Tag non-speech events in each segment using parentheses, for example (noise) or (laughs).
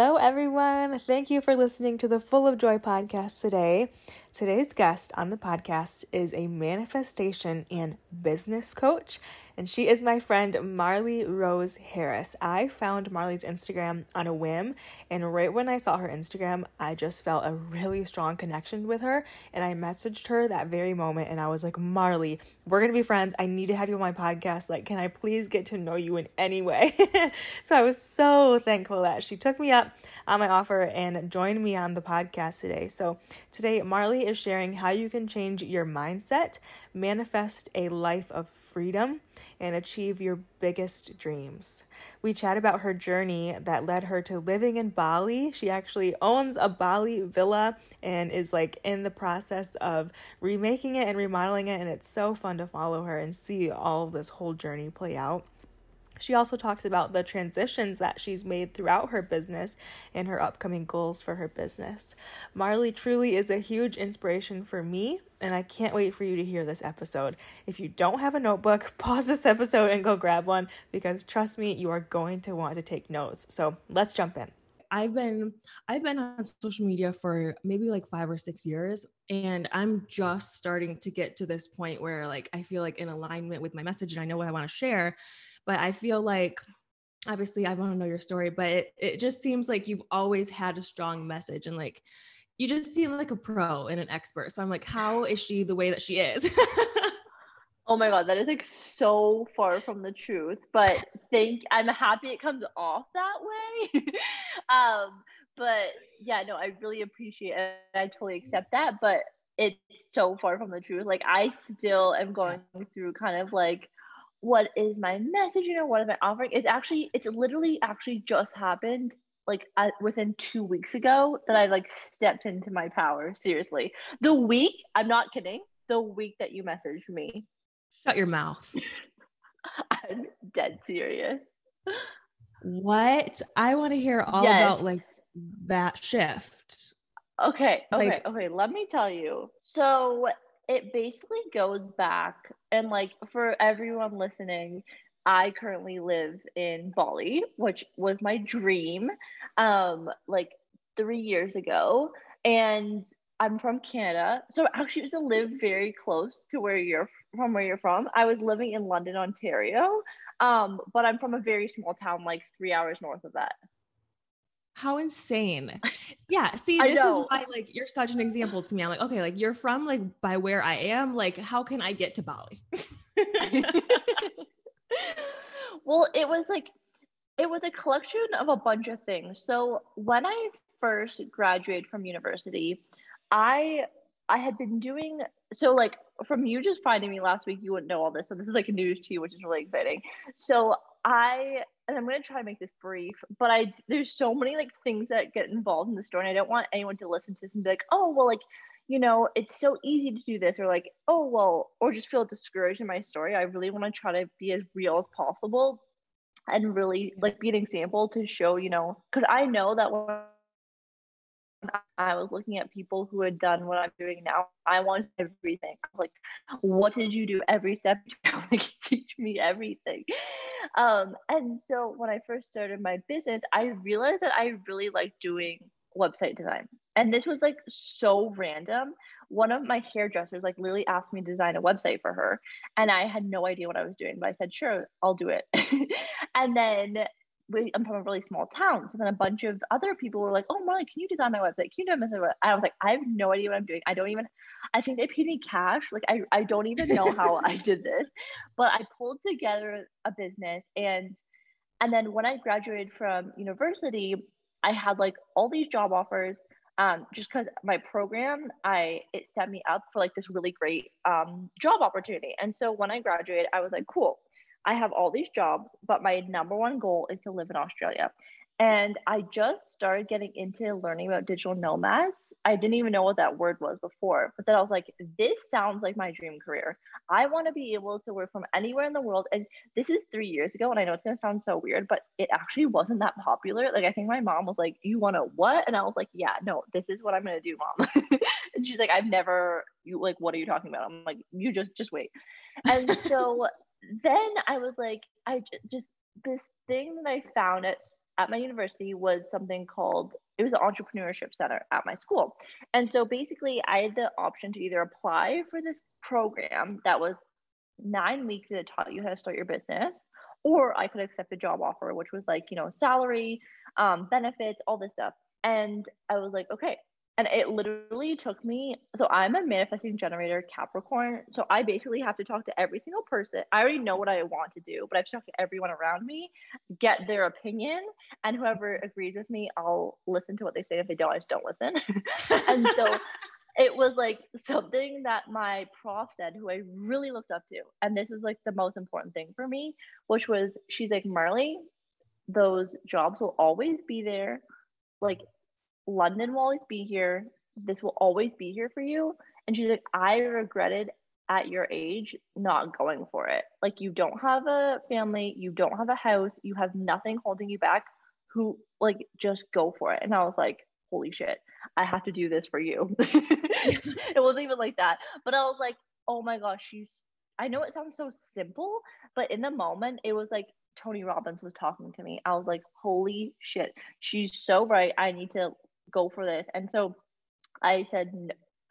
Hello, everyone. Thank you for listening to the Full of Joy podcast today. Today's guest on the podcast is a manifestation and business coach and she is my friend Marley Rose Harris. I found Marley's Instagram on a whim, and right when I saw her Instagram, I just felt a really strong connection with her, and I messaged her that very moment, and I was like, Marley, we're gonna be friends. I need to have you on my podcast. Like, can I please get to know you in any way? (laughs) so I was so thankful that she took me up on my offer and join me on the podcast today. So today, Marley is sharing how you can change your mindset, manifest a life of freedom and achieve your biggest dreams. We chat about her journey that led her to living in Bali. She actually owns a Bali villa and is like in the process of remaking it and remodeling it, and it's so fun to follow her and see all this whole journey play out. She also talks about the transitions that she's made throughout her business and her upcoming goals for her business. Marley truly is a huge inspiration for me, and I can't wait for you to hear this episode. If you don't have a notebook, (laughs) pause this episode and go grab one because trust me, you are going to want to take notes. So let's jump in. I've been I've been on social media for maybe like 5 or 6 years and I'm just starting to get to this point where like I feel like in alignment with my message and I know what I want to share but I feel like obviously I want to know your story but it, it just seems like you've always had a strong message and like you just seem like a pro and an expert so I'm like how is she the way that she is (laughs) Oh my god, that is like so far from the truth. But think I'm happy it comes off that way. (laughs) um, but yeah, no, I really appreciate it. I totally accept that. But it's so far from the truth. Like I still am going through kind of like what is my message, you know, what am I offering? It's actually it's literally actually just happened like uh, within two weeks ago that I like stepped into my power. Seriously, the week I'm not kidding. The week that you messaged me, Shut your mouth. (laughs) I'm dead serious. What? I want to hear all yes. about like that shift. Okay, okay, like, okay. Let me tell you. So it basically goes back, and like for everyone listening, I currently live in Bali, which was my dream, um, like three years ago. And I'm from Canada. So actually, I used to live very close to where you're from where you're from. I was living in London, Ontario, um, but I'm from a very small town, like three hours north of that. How insane. Yeah. (laughs) See, this is why like you're such an example to me. I'm like, okay, like you're from like by where I am. Like, how can I get to Bali? (laughs) well, it was like it was a collection of a bunch of things. So when I first graduated from university, I I had been doing so like from you just finding me last week, you wouldn't know all this. So this is like news to you, which is really exciting. So I and I'm gonna try to make this brief, but I there's so many like things that get involved in the story, and I don't want anyone to listen to this and be like, oh well, like you know, it's so easy to do this, or like, oh well, or just feel discouraged in my story. I really want to try to be as real as possible and really like be an example to show, you know, because I know that when I was looking at people who had done what I'm doing now. I wanted everything. Like, what did you do every step? (laughs) teach me everything. Um, and so when I first started my business, I realized that I really like doing website design. And this was like so random. One of my hairdressers like literally asked me to design a website for her. And I had no idea what I was doing, but I said, sure, I'll do it. (laughs) and then I'm from a really small town. So then a bunch of other people were like, oh, Molly, can you design my website? Can you do my website? I was like, I have no idea what I'm doing. I don't even, I think they paid me cash. Like, I, I don't even know (laughs) how I did this, but I pulled together a business. And, and then when I graduated from university, I had like all these job offers. Um, just because my program, I it set me up for like this really great um, job opportunity. And so when I graduated, I was like, cool, I have all these jobs, but my number one goal is to live in Australia. And I just started getting into learning about digital nomads. I didn't even know what that word was before, but then I was like, this sounds like my dream career. I want to be able to work from anywhere in the world. And this is three years ago. And I know it's going to sound so weird, but it actually wasn't that popular. Like, I think my mom was like, You want to what? And I was like, Yeah, no, this is what I'm going to do, mom. (laughs) and she's like, I've never, you like, what are you talking about? I'm like, You just, just wait. And so then I was like, I j- just this thing that I found at at my university was something called it was an entrepreneurship center at my school. And so basically I had the option to either apply for this program that was nine weeks that taught you how to start your business, or I could accept a job offer, which was like, you know, salary, um, benefits, all this stuff. And I was like, okay, and it literally took me so i'm a manifesting generator capricorn so i basically have to talk to every single person. I already know what i want to do but i have to talk to everyone around me get their opinion and whoever agrees with me i'll listen to what they say. If they don't i just don't listen. (laughs) And so (laughs) it was like something that my prof said who i really looked up to and this was like the most important thing for me which was she's like marley those jobs will always be there. Like London will always be here. This will always be here for you. And she's like, I regretted at your age not going for it. Like, you don't have a family, you don't have a house, you have nothing holding you back. Who, like, just go for it. And I was like, holy shit, I have to do this for you. (laughs) it wasn't even like that. But I was like, oh my gosh, she's, I know it sounds so simple, but in the moment, it was like, Tony Robbins was talking to me. I was like, holy shit, she's so right. I need to go for this. And so I said,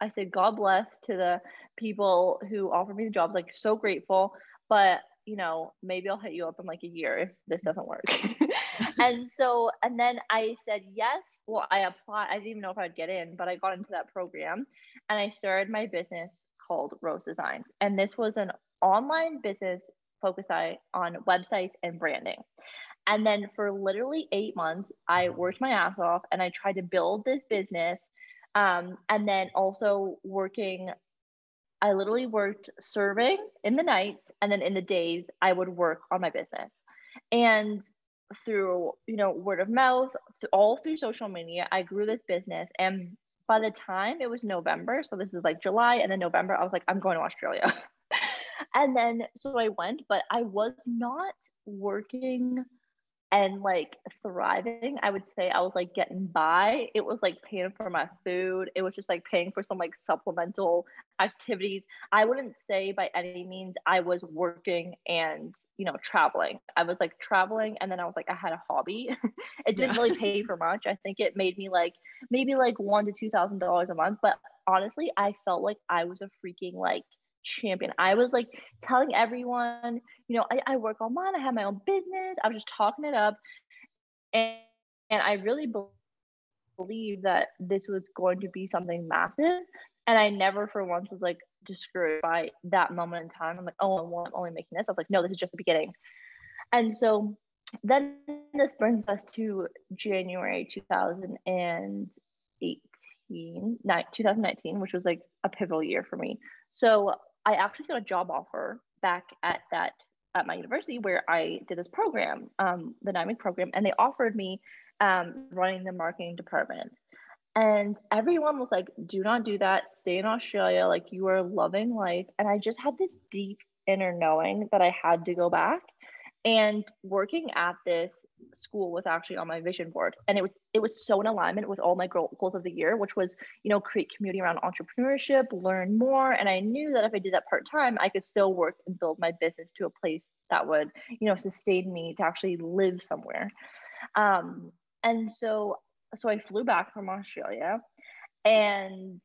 I said, God bless to the people who offered me the jobs. Like, so grateful. But, you know, maybe I'll hit you up in like a year if this doesn't work. (laughs) and so, and then I said, yes. Well, I applied. I didn't even know if I'd get in, but I got into that program and I started my business called Rose Designs. And this was an online business focused on websites and branding. And then for literally eight months, I worked my ass off and I tried to build this business. Um, and then also working, I literally worked serving in the nights and then in the days, I would work on my business. And through, you know, word of mouth, all through social media, I grew this business. And by the time it was November, so this is like July and then November, I was like, I'm going to Australia. (laughs) and then so I went, but I was not working and like thriving i would say i was like getting by. It was like paying for my food. It was just like paying for some like supplemental activities. I wouldn't say by any means i was working and you know traveling. I was like traveling and then i was like i had a hobby. (laughs) It didn't yeah. really pay for much. I think it made me like maybe like one to two thousand dollars a month but honestly i felt like i was a freaking like champion. I was like telling everyone, you know, I, I work online, I have my own business. I was just talking it up. And, and I really believe that this was going to be something massive. And I never for once was like discouraged by that moment in time. I'm like, oh, I'm only making this. I was like, no, this is just the beginning. And so then this brings us to January 2018, 2019, which was like a pivotal year for me. So I actually got a job offer back at that at my university where I did this program, um, the NIMIC program, and they offered me um, running the marketing department. And everyone was like, do not do that. Stay in Australia. Like, you are loving life. And I just had this deep inner knowing that I had to go back and working at this school was actually on my vision board. And it was it was so in alignment with all my goals of the year which was you know create community around entrepreneurship learn more. And i knew that if i did that part-time i could still work and build my business to a place that would you know sustain me to actually live somewhere. Um, and so so i flew back from australia and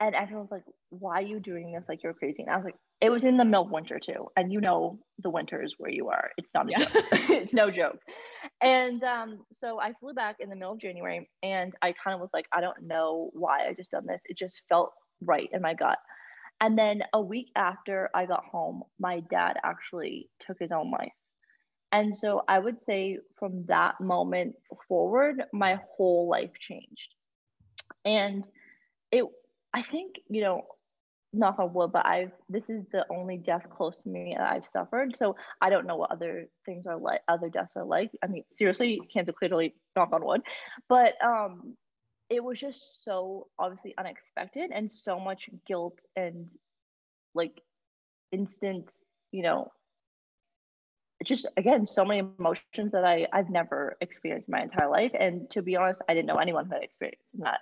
and everyone was like why are you doing this? Like you're crazy. And i was like it was in the middle of winter too, and you know the winters where you are. It's not a yeah. joke. (laughs) it's no joke. And um, so I flew back in the middle of January, and I kind of was like, I don't know why I just done this. It just felt right in my gut. And then a week after I got home, my dad actually took his own life. And so I would say from that moment forward, my whole life changed. And it, I think, you know, knock on wood, but I've this is the only death close to me that I've suffered. So I don't know what other things are like, other deaths are like. I mean, seriously, cancer clearly knock on wood, but um, it was just so obviously unexpected and so much guilt and like instant, you know, just again so many emotions that I I've never experienced in my entire life. And to be honest, I didn't know anyone who had experienced that.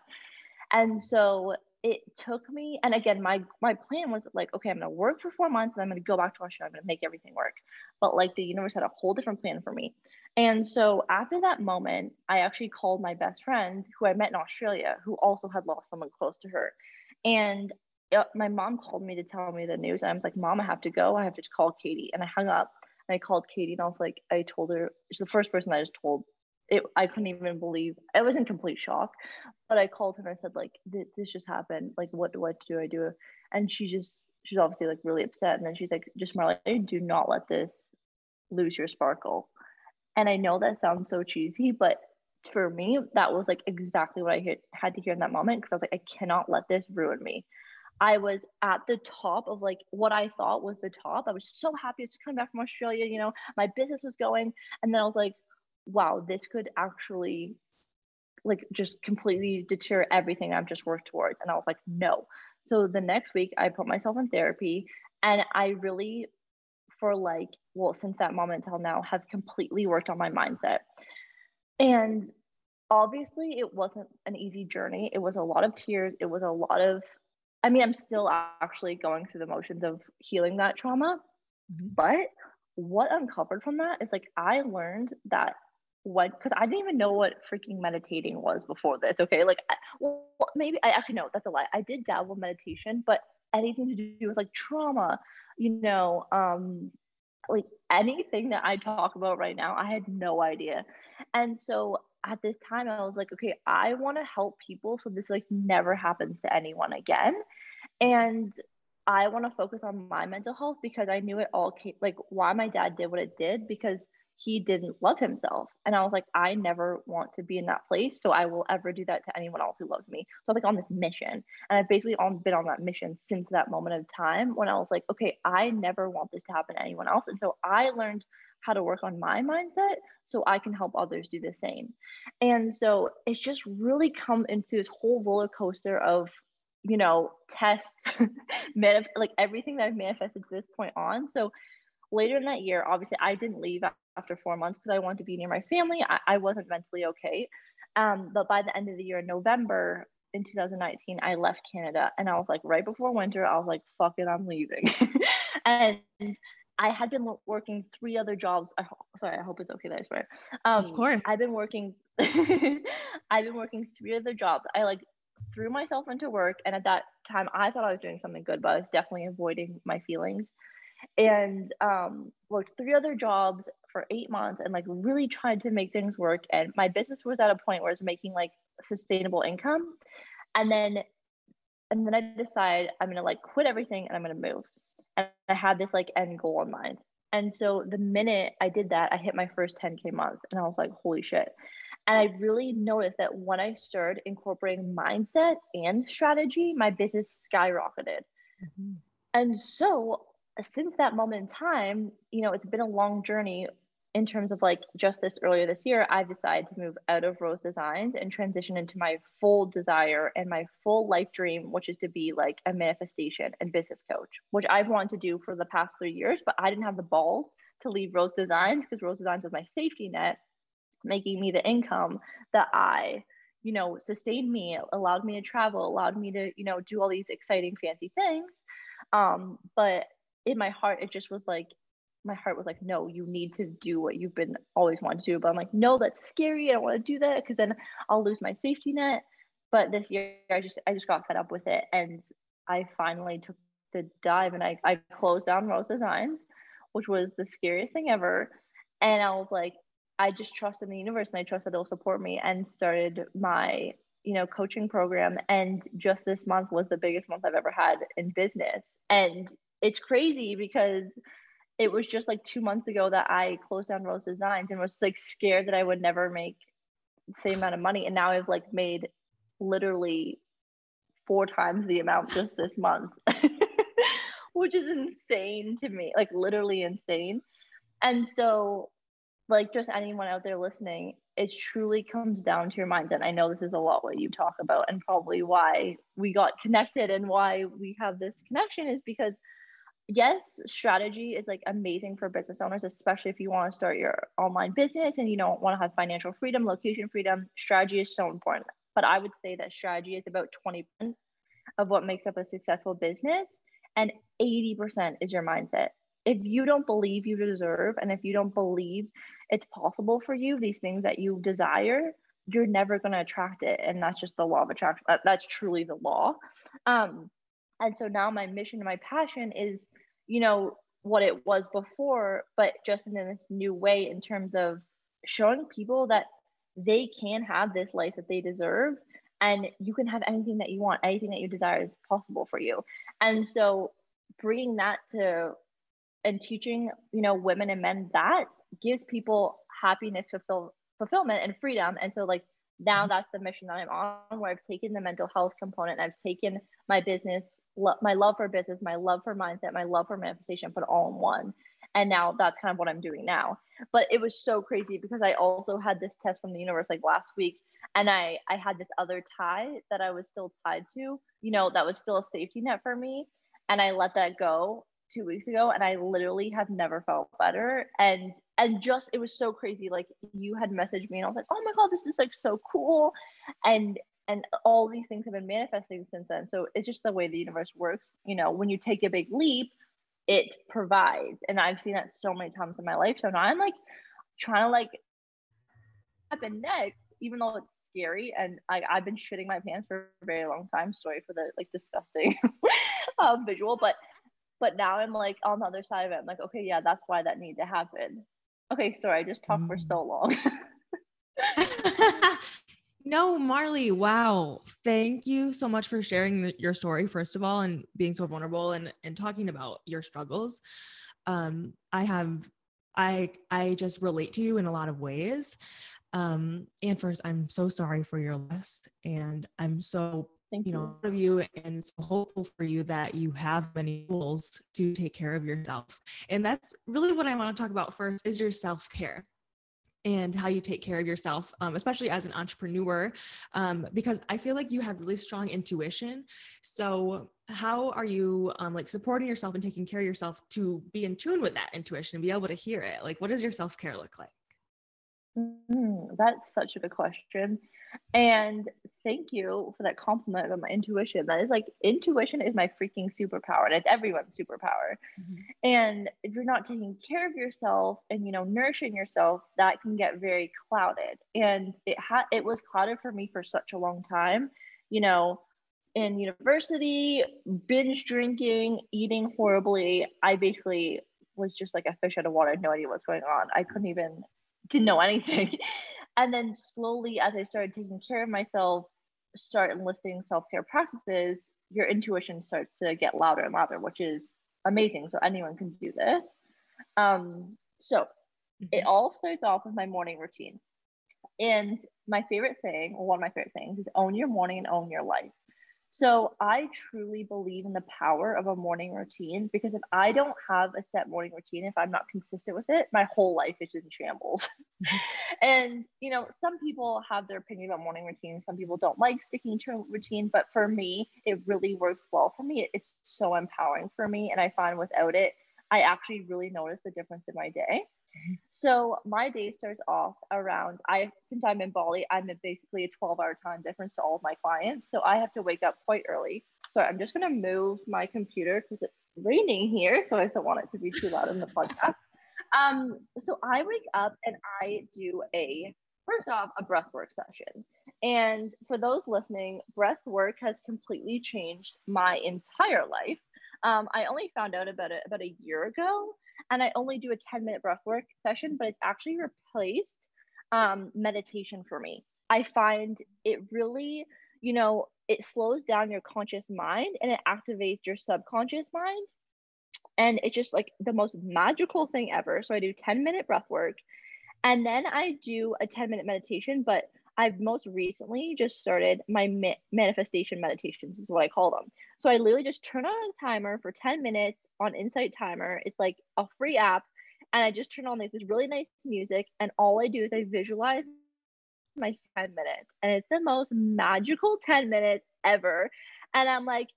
And so it took me and again my my plan was like okay i'm to work for four months and i'm to go back to australia i'm to make everything work but like the universe had a whole different plan for me And so after that moment, I actually called my best friend who I met in Australia, who also had lost someone close to her. And uh, my mom called me to tell me the news. And I was like, Mom, I have to go. I have to call Katie. And I hung up and I called Katie and I was like, I told her, she's the first person I just told. It, I couldn't even believe I was in complete shock, but I called her and I said like this just happened. Like what what do I do? And she just she's obviously like really upset. And then she's like, just Marley, do not let this lose your sparkle. And I know that sounds so cheesy, but for me, that was like exactly what I had to hear in that moment because I was like, I cannot let this ruin me. I was at the top of like what I thought was the top. I was so happy to come back from Australia. You know, my business was going. And then I was like, wow, this could actually like just completely deter everything I've just worked towards. And I was like, no. So the next week, I put myself in therapy and I really for like, well, since that moment till now, have completely worked on my mindset. And obviously, it wasn't an easy journey. It was a lot of tears. It was a lot of, I mean, I'm still actually going through the motions of healing that trauma. Mm-hmm. But what uncovered from that is like, I learned that what because I didn't even know what freaking meditating was before this. Okay, like, well, maybe I actually know that's a lie. I did dabble in meditation, but anything to do with like trauma, you know, um, like anything that I talk about right now, I had no idea. And so at this time, I was like, okay, I want to help people so this like never happens to anyone again. And I want to focus on my mental health because I knew it all came like why my dad did what it did because he didn't love himself. And I was like, I never want to be in that place. So I will ever do that to anyone else who loves me. So I was like on this mission. And I've basically on, been on that mission since that moment of time when I was like, okay, I never want this to happen to anyone else. And so I learned how to work on my mindset so I can help others do the same. And so it's just really come into this whole roller coaster of, you know, tests, (laughs) manif- like everything that I've manifested to this point on. So later in that year, obviously I didn't leave after four months because I wanted to be near my family. I, I wasn't mentally okay. Um, but by the end of the year, in November in 2019, I left Canada and I was like, right before winter, I was like, fuck it, I'm leaving. (laughs) and I had been working three other jobs. I, sorry, I hope it's okay that I swear. Um, of course. I've been working, (laughs) I've been working three other jobs. I like threw myself into work. And at that time, I thought I was doing something good, but I was definitely avoiding my feelings and um, worked three other jobs for eight months and like really tried to make things work. And my business was at a point where I was making like sustainable income. And then and then I decided I'm gonna like quit everything and I'm gonna move. And I had this like end goal in mind. And so the minute I did that, I hit my first 10K month and I was like, holy shit. And I really noticed that when I started incorporating mindset and strategy, my business skyrocketed. Mm-hmm. And so since that moment in time, you know, it's been a long journey in terms of like just this earlier this year, I've decided to move out of Rose Designs and transition into my full desire and my full life dream, which is to be like a manifestation and business coach, which I've wanted to do for the past three years, but I didn't have the balls to leave Rose Designs because Rose Designs was my safety net, making me the income that I, you know, sustained me, allowed me to travel, allowed me to, you know, do all these exciting, fancy things. Um, but in my heart, it just was like, my heart was like, no, you need to do what you've been always wanted to do. But I'm like, no, that's scary. I don't want to do that because then I'll lose my safety net. But this year, I just I just got fed up with it, and I finally took the dive and I I closed down Rose Designs, which was the scariest thing ever. And I was like, I just trust in the universe and I trust that it'll support me, and started my you know coaching program. And just this month was the biggest month I've ever had in business, and it's crazy because it was just like two months ago that I closed down Rose Designs and was like scared that I would never make the same amount of money. And now I've like made literally four times the amount just this month, (laughs) which is insane to me, like literally insane. And so, like, just anyone out there listening, it truly comes down to your mindset. And I know this is a lot what you talk about, and probably why we got connected and why we have this connection is because yes, strategy is like amazing for business owners, especially if you want to start your online business and you don't want to have financial freedom, location freedom. Strategy is so important. But I would say that strategy is about 20% of what makes up a successful business, and 80% is your mindset. if you don't believe you deserve and if you don't believe it's possible for you, these things that you desire, you're never going to attract it. And that's just the law of attraction. That's truly the law. Um, and so now my mission and my passion is, you know, what it was before, but just in this new way in terms of showing people that they can have this life that they deserve and you can have anything that you want, anything that you desire is possible for you. And so bringing that to and teaching, you know, women and men that gives people happiness, fulfill, fulfillment and freedom. And so like now mm-hmm. that's the mission that I'm on where I've taken the mental health component, I've taken my business, lo- my love for business, my love for mindset, my love for manifestation, put all in one. And now that's kind of what I'm doing now. But it was so crazy because I also had this test from the universe like last week and I I had this other tie that I was still tied to, you know, that was still a safety net for me. And I let that go two weeks ago and I literally have never felt better. And and just it was so crazy. Like you had messaged me and I was like, oh my god, this is like so cool. And and all these things have been manifesting since then. So it's just the way the universe works. You know, when you take a big leap, it provides. And I've seen that so many times in my life. So now I'm like trying to like happen next, even though it's scary and I, I've been shitting my pants for a very long time. Sorry for the like disgusting uh, (laughs) visual, but but now I'm like on the other side of it. I'm like, okay, yeah, that's why that needed to happen. Okay, sorry, I just talked mm. for so long. (laughs) no, Marley, wow. Thank you so much for sharing the, your story, first of all, and being so vulnerable and, and talking about your struggles. Um, I have, I, I just relate to you in a lot of ways. Um, and first, I'm so sorry for your loss, and I'm so Thank you know of you and so hopeful for you that you have many tools to take care of yourself and that's really what i want to talk about first is your self-care and how you take care of yourself um, especially as an entrepreneur um, because i feel like you have really strong intuition. So how are you um, like supporting yourself and taking care of yourself to be in tune with that intuition and be able to hear it? Like what does your self-care look like? Mm, that's such a good question. And thank you for that compliment about my intuition. That is like intuition is my freaking superpower and it's everyone's superpower. Mm-hmm. And if you're not taking care of yourself and you know nourishing yourself, that can get very clouded. And it had it was clouded for me for such a long time. You know, in university, binge drinking, eating horribly. I basically was just like a fish out of water, no idea what's going on. I couldn't even didn't know anything. (laughs) and then slowly, as I started taking care of myself, start enlisting self care practices, your intuition starts to get louder and louder, which is amazing. So anyone can do this. Um, so mm-hmm. it all starts off with my morning routine. And my favorite saying, or one of my favorite sayings, is own your morning and own your life. So I truly believe in the power of a morning routine because if I don't have a set morning routine, if I'm not consistent with it, my whole life is in shambles. (laughs) And, you know, some people have their opinion about morning routines. Some people don't like sticking to a routine, but for me, it really works well for me. It's so empowering for me. And I find without it, I actually really notice the difference in my day. So my day starts off around I since I'm in Bali, I'm at basically a 12 hour time difference to all of my clients. So I have to wake up quite early. So I'm just gonna move my computer because it's raining here. So I don't want it to be too loud in the (laughs) podcast. Um, so I wake up and I do a first off a breath work session. And for those listening, breath work has completely changed my entire life. Um, I only found out about it about a year ago and I only do a 10 minute breath work session, but it's actually replaced um, meditation for me. I find it really, you know, it slows down your conscious mind and it activates your subconscious mind. And it's just like the most magical thing ever. So I do 10 minute breath work and then I do a 10 minute meditation, but I've most recently just started my ma- manifestation meditations, is what I call them. So I literally just turn on a timer for 10 minutes on Insight Timer. It's like a free app. And I just turn on like this really nice music. And all I do is I visualize my 10 minutes. And it's the most magical 10 minutes ever. And I'm like,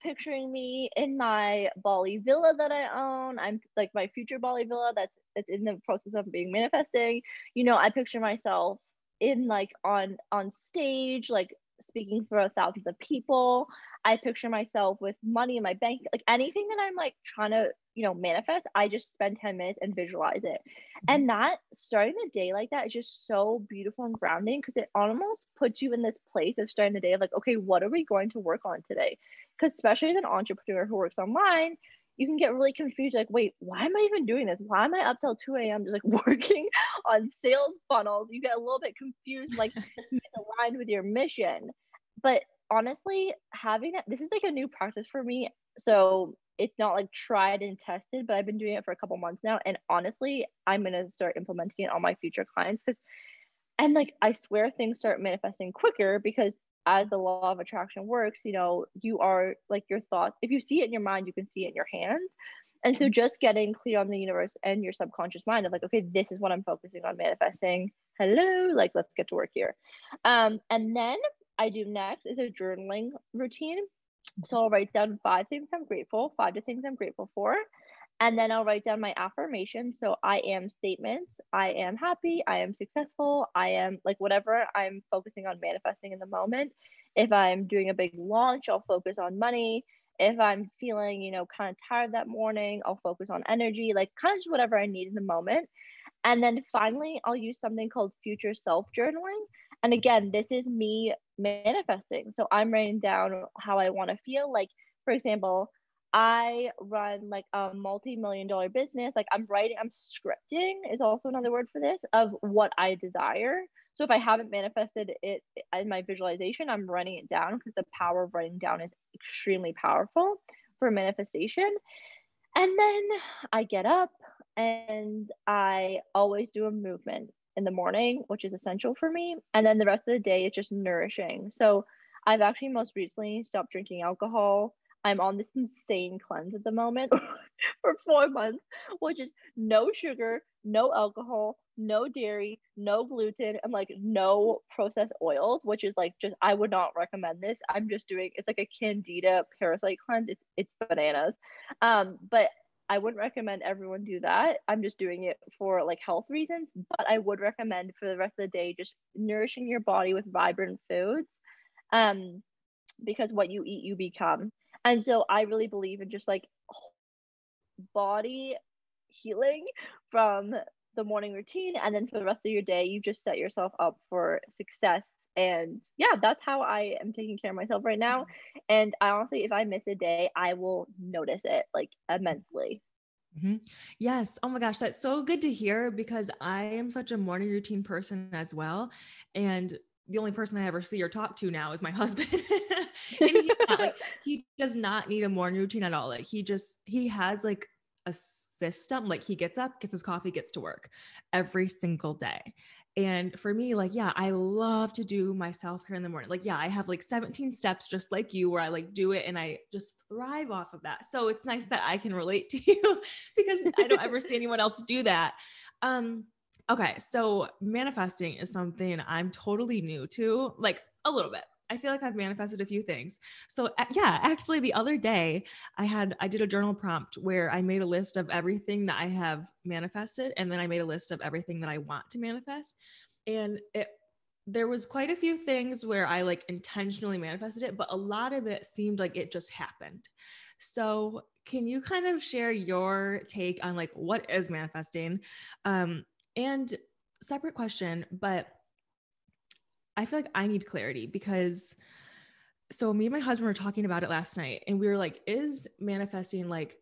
picturing me in my Bali villa that I own. I'm like my future Bali villa that's that's in the process of being manifesting. You know, I picture myself in like on on stage like speaking for thousands of people i picture myself with money in my bank like anything that i'm like trying to you know, manifest, I just spend 10 minutes and visualize it. Mm-hmm. And that starting the day like that is just so beautiful and grounding because it almost puts you in this place of starting the day of like, okay, what are we going to work on today? Because especially as an entrepreneur who works online, you can get really confused like wait why am i even doing this? Why am i up till 2 a.m just like (laughs) working on sales funnels? You get a little bit confused like (laughs) aligned with your mission. But honestly having that this is like a new practice for me so it's not like tried and tested but i've been doing it for a couple months now and honestly i'm going to start implementing it on my future clients because and like i swear things start manifesting quicker because as the law of attraction works you know you are like your thoughts if you see it in your mind you can see it in your hands and so just getting clear on the universe and your subconscious mind of like okay this is what i'm focusing on manifesting hello like let's get to work here um and then I do next is a journaling routine. So I'll write down five things I'm grateful, five to things I'm grateful for. And then I'll write down my affirmation. So I am statements. I am happy. I am successful. I am like whatever I'm focusing on manifesting in the moment. If I'm doing a big launch, I'll focus on money. If I'm feeling, you know, kind of tired that morning, I'll focus on energy, like kind of just whatever I need in the moment. And then finally, I'll use something called future self journaling. And again, this is me manifesting. So I'm writing down how I want to feel. Like, for example, I run like a multi million dollar business. Like, I'm writing, I'm scripting, is also another word for this, of what I desire. So if I haven't manifested it in my visualization, I'm running it down because the power of writing down is extremely powerful for manifestation. And then I get up and I always do a movement in the morning, which is essential for me. And then the rest of the day, it's just nourishing. So I've actually most recently stopped drinking alcohol. I'm on this insane cleanse at the moment (laughs) for four months, which is no sugar, no alcohol, no dairy, no gluten, and like no processed oils, which is like just I would not recommend this. I'm just doing it's like a candida parasite cleanse. It's it's bananas. Um, but I wouldn't recommend everyone do that. I'm just doing it for like health reasons, but I would recommend for the rest of the day just nourishing your body with vibrant foods. Um because what you eat you become. And so I really believe in just like body healing from the morning routine. And then for the rest of your day you just set yourself up for success. And yeah that's how i am taking care of myself right now. And i honestly if i miss a day i will notice it like immensely. Mm-hmm. yes. Oh my gosh that's so good to hear because i am such a morning routine person as well. And the only person i ever see or talk to now is my (laughs) husband he, like, (laughs) he does not need a morning routine at all like he just he has like a system like he gets up gets his coffee gets to work every single day and for me, like, yeah, I love to do my self care in the morning. Like, yeah, I have like 17 steps just like you where I like do it and I just thrive off of that. So it's nice that I can relate to (laughs) you because I don't ever see anyone else do that. Um, okay. So manifesting is something I'm totally new to, like a little bit. I feel like I've manifested a few things. So yeah, actually the other day I had I did a journal prompt where I made a list of everything that I have manifested and then I made a list of everything that I want to manifest. And it there was quite a few things where I like intentionally manifested it, but a lot of it seemed like it just happened. So, can you kind of share your take on like what is manifesting? Um and separate question, but I feel like I need clarity because so me and my husband were talking about it last night and we were like, is manifesting like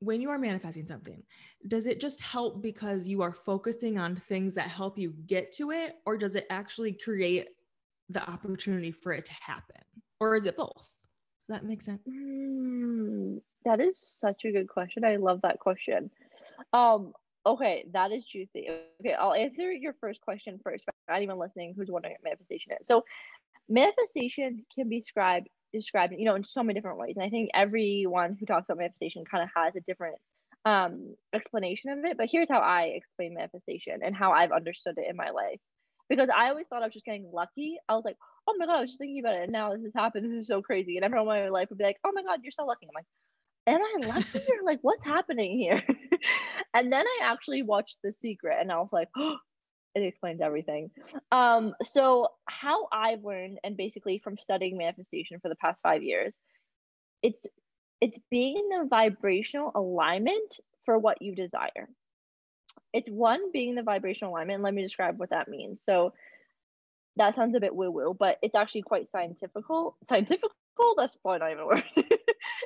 when you are manifesting something, does it just help because you are focusing on things that help you get to it, or does it actually create the opportunity for it to happen? Or is it both? Does that make sense? Mm, that is such a good question. I love that question. Um, Okay, that is juicy. Okay, I'll answer your first question first for anyone listening who's wondering what manifestation is. So, manifestation can be described described, you know, in so many different ways. And I think everyone who talks about manifestation kind of has a different um explanation of it. But here's how I explain manifestation and how I've understood it in my life. Because I always thought I was just getting lucky. I was like, oh my god, I was just thinking about it, and now this has happened. This is so crazy. And everyone in my life would be like, oh my god, you're so lucky. I'm like, am I lucky (laughs) or like what's happening here? And then I actually watched The Secret and I was like, oh, (gasps) it explains everything. Um, so how I've learned and basically from studying manifestation for the past five years, it's it's being in the vibrational alignment for what you desire. It's one being the vibrational alignment. Let me describe what that means. So that sounds a bit woo woo, but it's actually quite scientifical. Scientifical? That's probably not even a word. (laughs)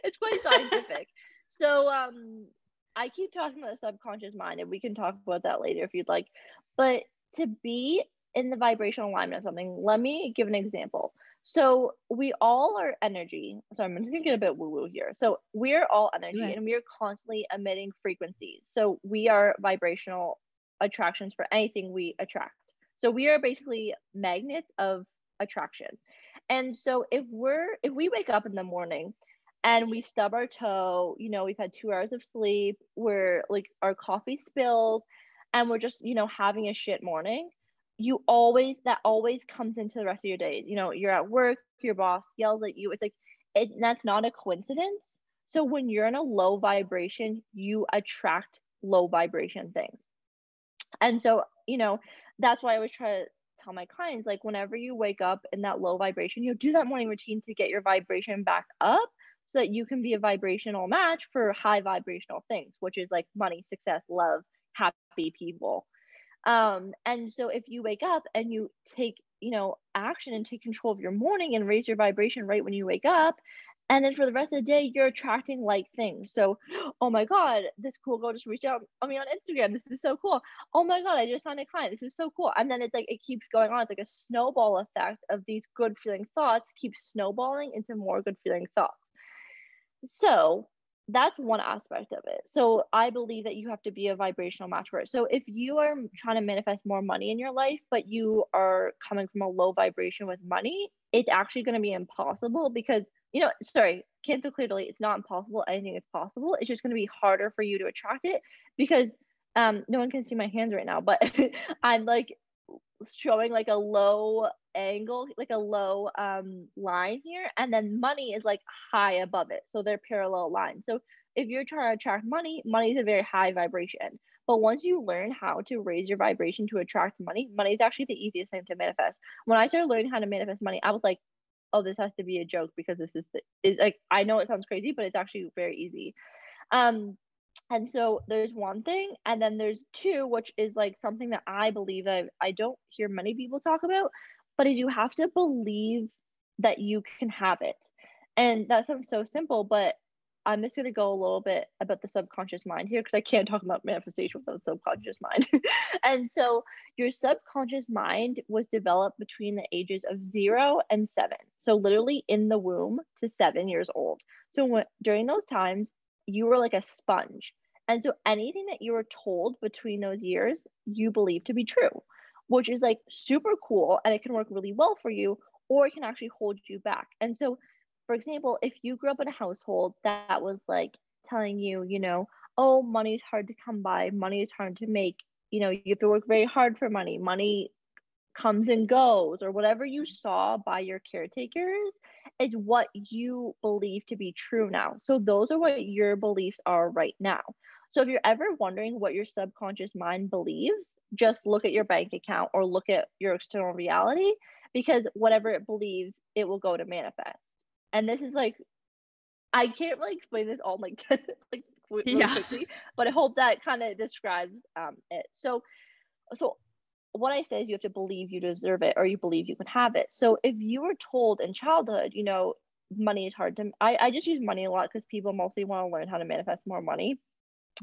it's quite scientific. (laughs) so um, I keep talking about the subconscious mind, and we can talk about that later if you'd like. But to be in the vibrational alignment of something, let me give an example. So we all are energy. So I'm going to get a bit woo woo here. So we're all energy and we're constantly emitting frequencies. So we are vibrational attractions for anything we attract. So we are basically magnets of attraction. And so if we're if we wake up in the morning and we stub our toe, you know, we've had 2 hours of sleep, we're like our coffee spills and we're just, you know, having a shit morning, you always that always comes into the rest of your day. You know, you're at work, your boss yells at you. It's like it that's not a coincidence. So when you're in a low vibration, you attract low vibration things. And so, you know, that's why I always try to tell my clients like whenever you wake up in that low vibration, you know, do that morning routine to get your vibration back up that you can be a vibrational match for high vibrational things, which is like money, success, love, happy people. Um, and so if you wake up and you take, you know, action and take control of your morning and raise your vibration right when you wake up, and then for the rest of the day, you're attracting like things. So, (gasps) oh my God, this cool girl just reached out on me on Instagram. This is so cool. Oh my God, I just signed a client. This is so cool. And then it's like it keeps going on. It's like a snowball effect of these good feeling thoughts keep snowballing into more good feeling thoughts. So that's one aspect of it. So I believe that you have to be a vibrational match for it. So if you are trying to manifest more money in your life, but you are coming from a low vibration with money, it's actually going to be impossible because, you know, sorry, cancel clearly, it's not impossible. Anything is possible. It's just going to be harder for you to attract it because um no one can see my hands right now, but (laughs) I'm like showing like a low angle, like a low um, line here, and then money is like high above it. So they're parallel lines. So if you're trying to attract money, money is a very high vibration. But once you learn how to raise your vibration to attract money, money is actually the easiest thing to manifest. When I started learning how to manifest money, I was like, oh, this has to be a joke because this is the, is like I know it sounds crazy, but it's actually very easy. Um, and so there's one thing, and then there's two, which is like something that I believe that I don't hear many people talk about, but is you have to believe that you can have it. And that sounds so simple, but I'm just going to go a little bit about the subconscious mind here because I can't talk about manifestation without the subconscious mind. (laughs) and so, your subconscious mind was developed between the ages of zero and seven. So, literally in the womb to seven years old. So, when, during those times, you were like a sponge. And so anything that you were told between those years, you believe to be true, which is like super cool and it can work really well for you, or it can actually hold you back. And so, for example, if you grew up in a household that was like telling you, you know, oh, money is hard to come by, money is hard to make, you know, you have to work very hard for money, money comes and goes, or whatever you saw by your caretakers, is what you believe to be true now. So those are what your beliefs are right now. So if you're ever wondering what your subconscious mind believes, just look at your bank account or look at your external reality because whatever it believes, it will go to manifest. And this is like I can't really explain this all like (laughs) like really yeah. quickly, but I hope that kind of describes um it. So so what I say is you have to believe you deserve it or you believe you can have it. So if you were told in childhood, you know, money is hard to, I, I just use money a lot because people mostly want to learn how to manifest more money.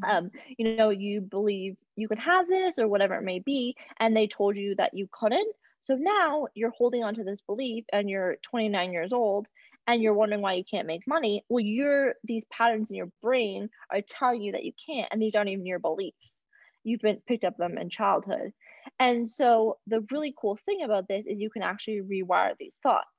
Um, you know, you believe you could have this or whatever it may be, and they told you that you couldn't. So now you're holding on to this belief and you're 29 years old and you're wondering why you can't make money. Well, you're these patterns in your brain are telling you that you can't, and these aren't even your beliefs. You've been picked up them in childhood. And so the really cool thing about this is you can actually rewire these thoughts.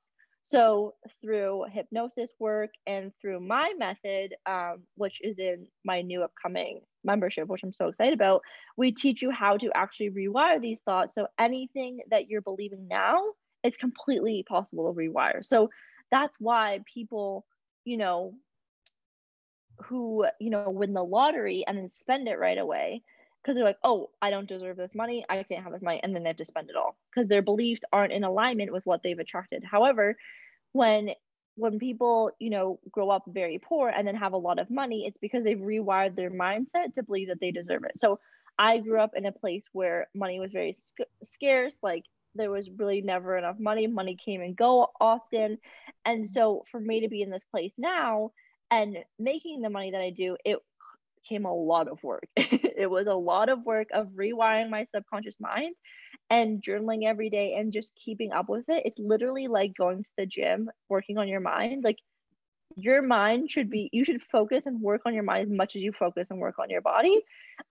So through hypnosis work and through my method, um, which is in my new upcoming membership, which I'm so excited about, we teach you how to actually rewire these thoughts. So anything that you're believing now, it's completely possible to rewire. So that's why people, you know, who, you know, win the lottery and then spend it right away, because they're like, oh, I don't deserve this money. I can't have this money. And then they have to spend it all because their beliefs aren't in alignment with what they've attracted. However, when when people, you know, grow up very poor and then have a lot of money, it's because they've rewired their mindset to believe that they deserve it. So I grew up in a place where money was very sc- scarce. Like there was really never enough money. Money came and go often. And so for me to be in this place now and making the money that I do, it came a lot of work. (laughs) it was a lot of work of rewiring my subconscious mind and journaling every day and just keeping up with it. It's literally like going to the gym, working on your mind. Like your mind should be you should focus and work on your mind as much as you focus and work on your body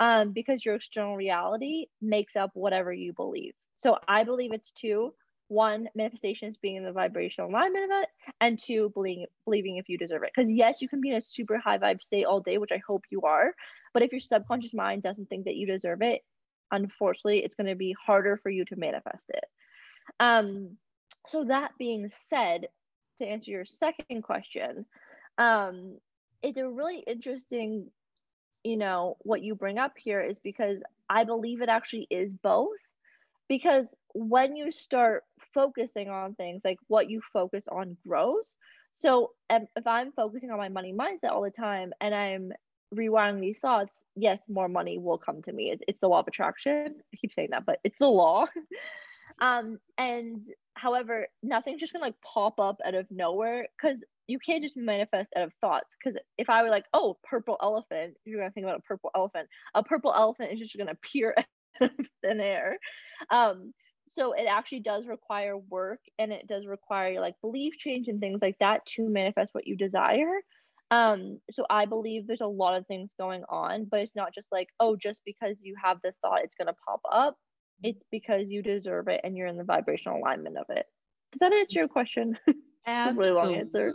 um, because your external reality makes up whatever you believe so i believe it's two one manifestations being in the vibrational alignment of it and two believing believing if you deserve it. Because yes you can be in a super high vibe state all day which i hope you are but if your subconscious mind doesn't think that you deserve it unfortunately it's going to be harder for you to manifest it. Um so that being said to answer your second question um it's a really interesting you know what you bring up here is because i believe it actually is both because when you start focusing on things like what you focus on grows. So if i'm focusing on my money mindset all the time and i'm rewiring these thoughts yes more money will come to me. It's, it's the law of attraction. I keep saying that but it's the law. (laughs) Um and however nothing's just gonna like pop up out of nowhere because you can't just manifest out of thoughts because if i were like oh purple elephant you're gonna think about a purple elephant. A purple elephant is just gonna (laughs) appear out of thin air. Um so it actually does require work and it does require like belief change and things like that to manifest what you desire. Um so i believe there's a lot of things going on but it's not just like oh just because you have the thought it's going to pop up. It's because you deserve it and you're in the vibrational alignment of it. Does that answer your question? (laughs) Absolutely. really long answer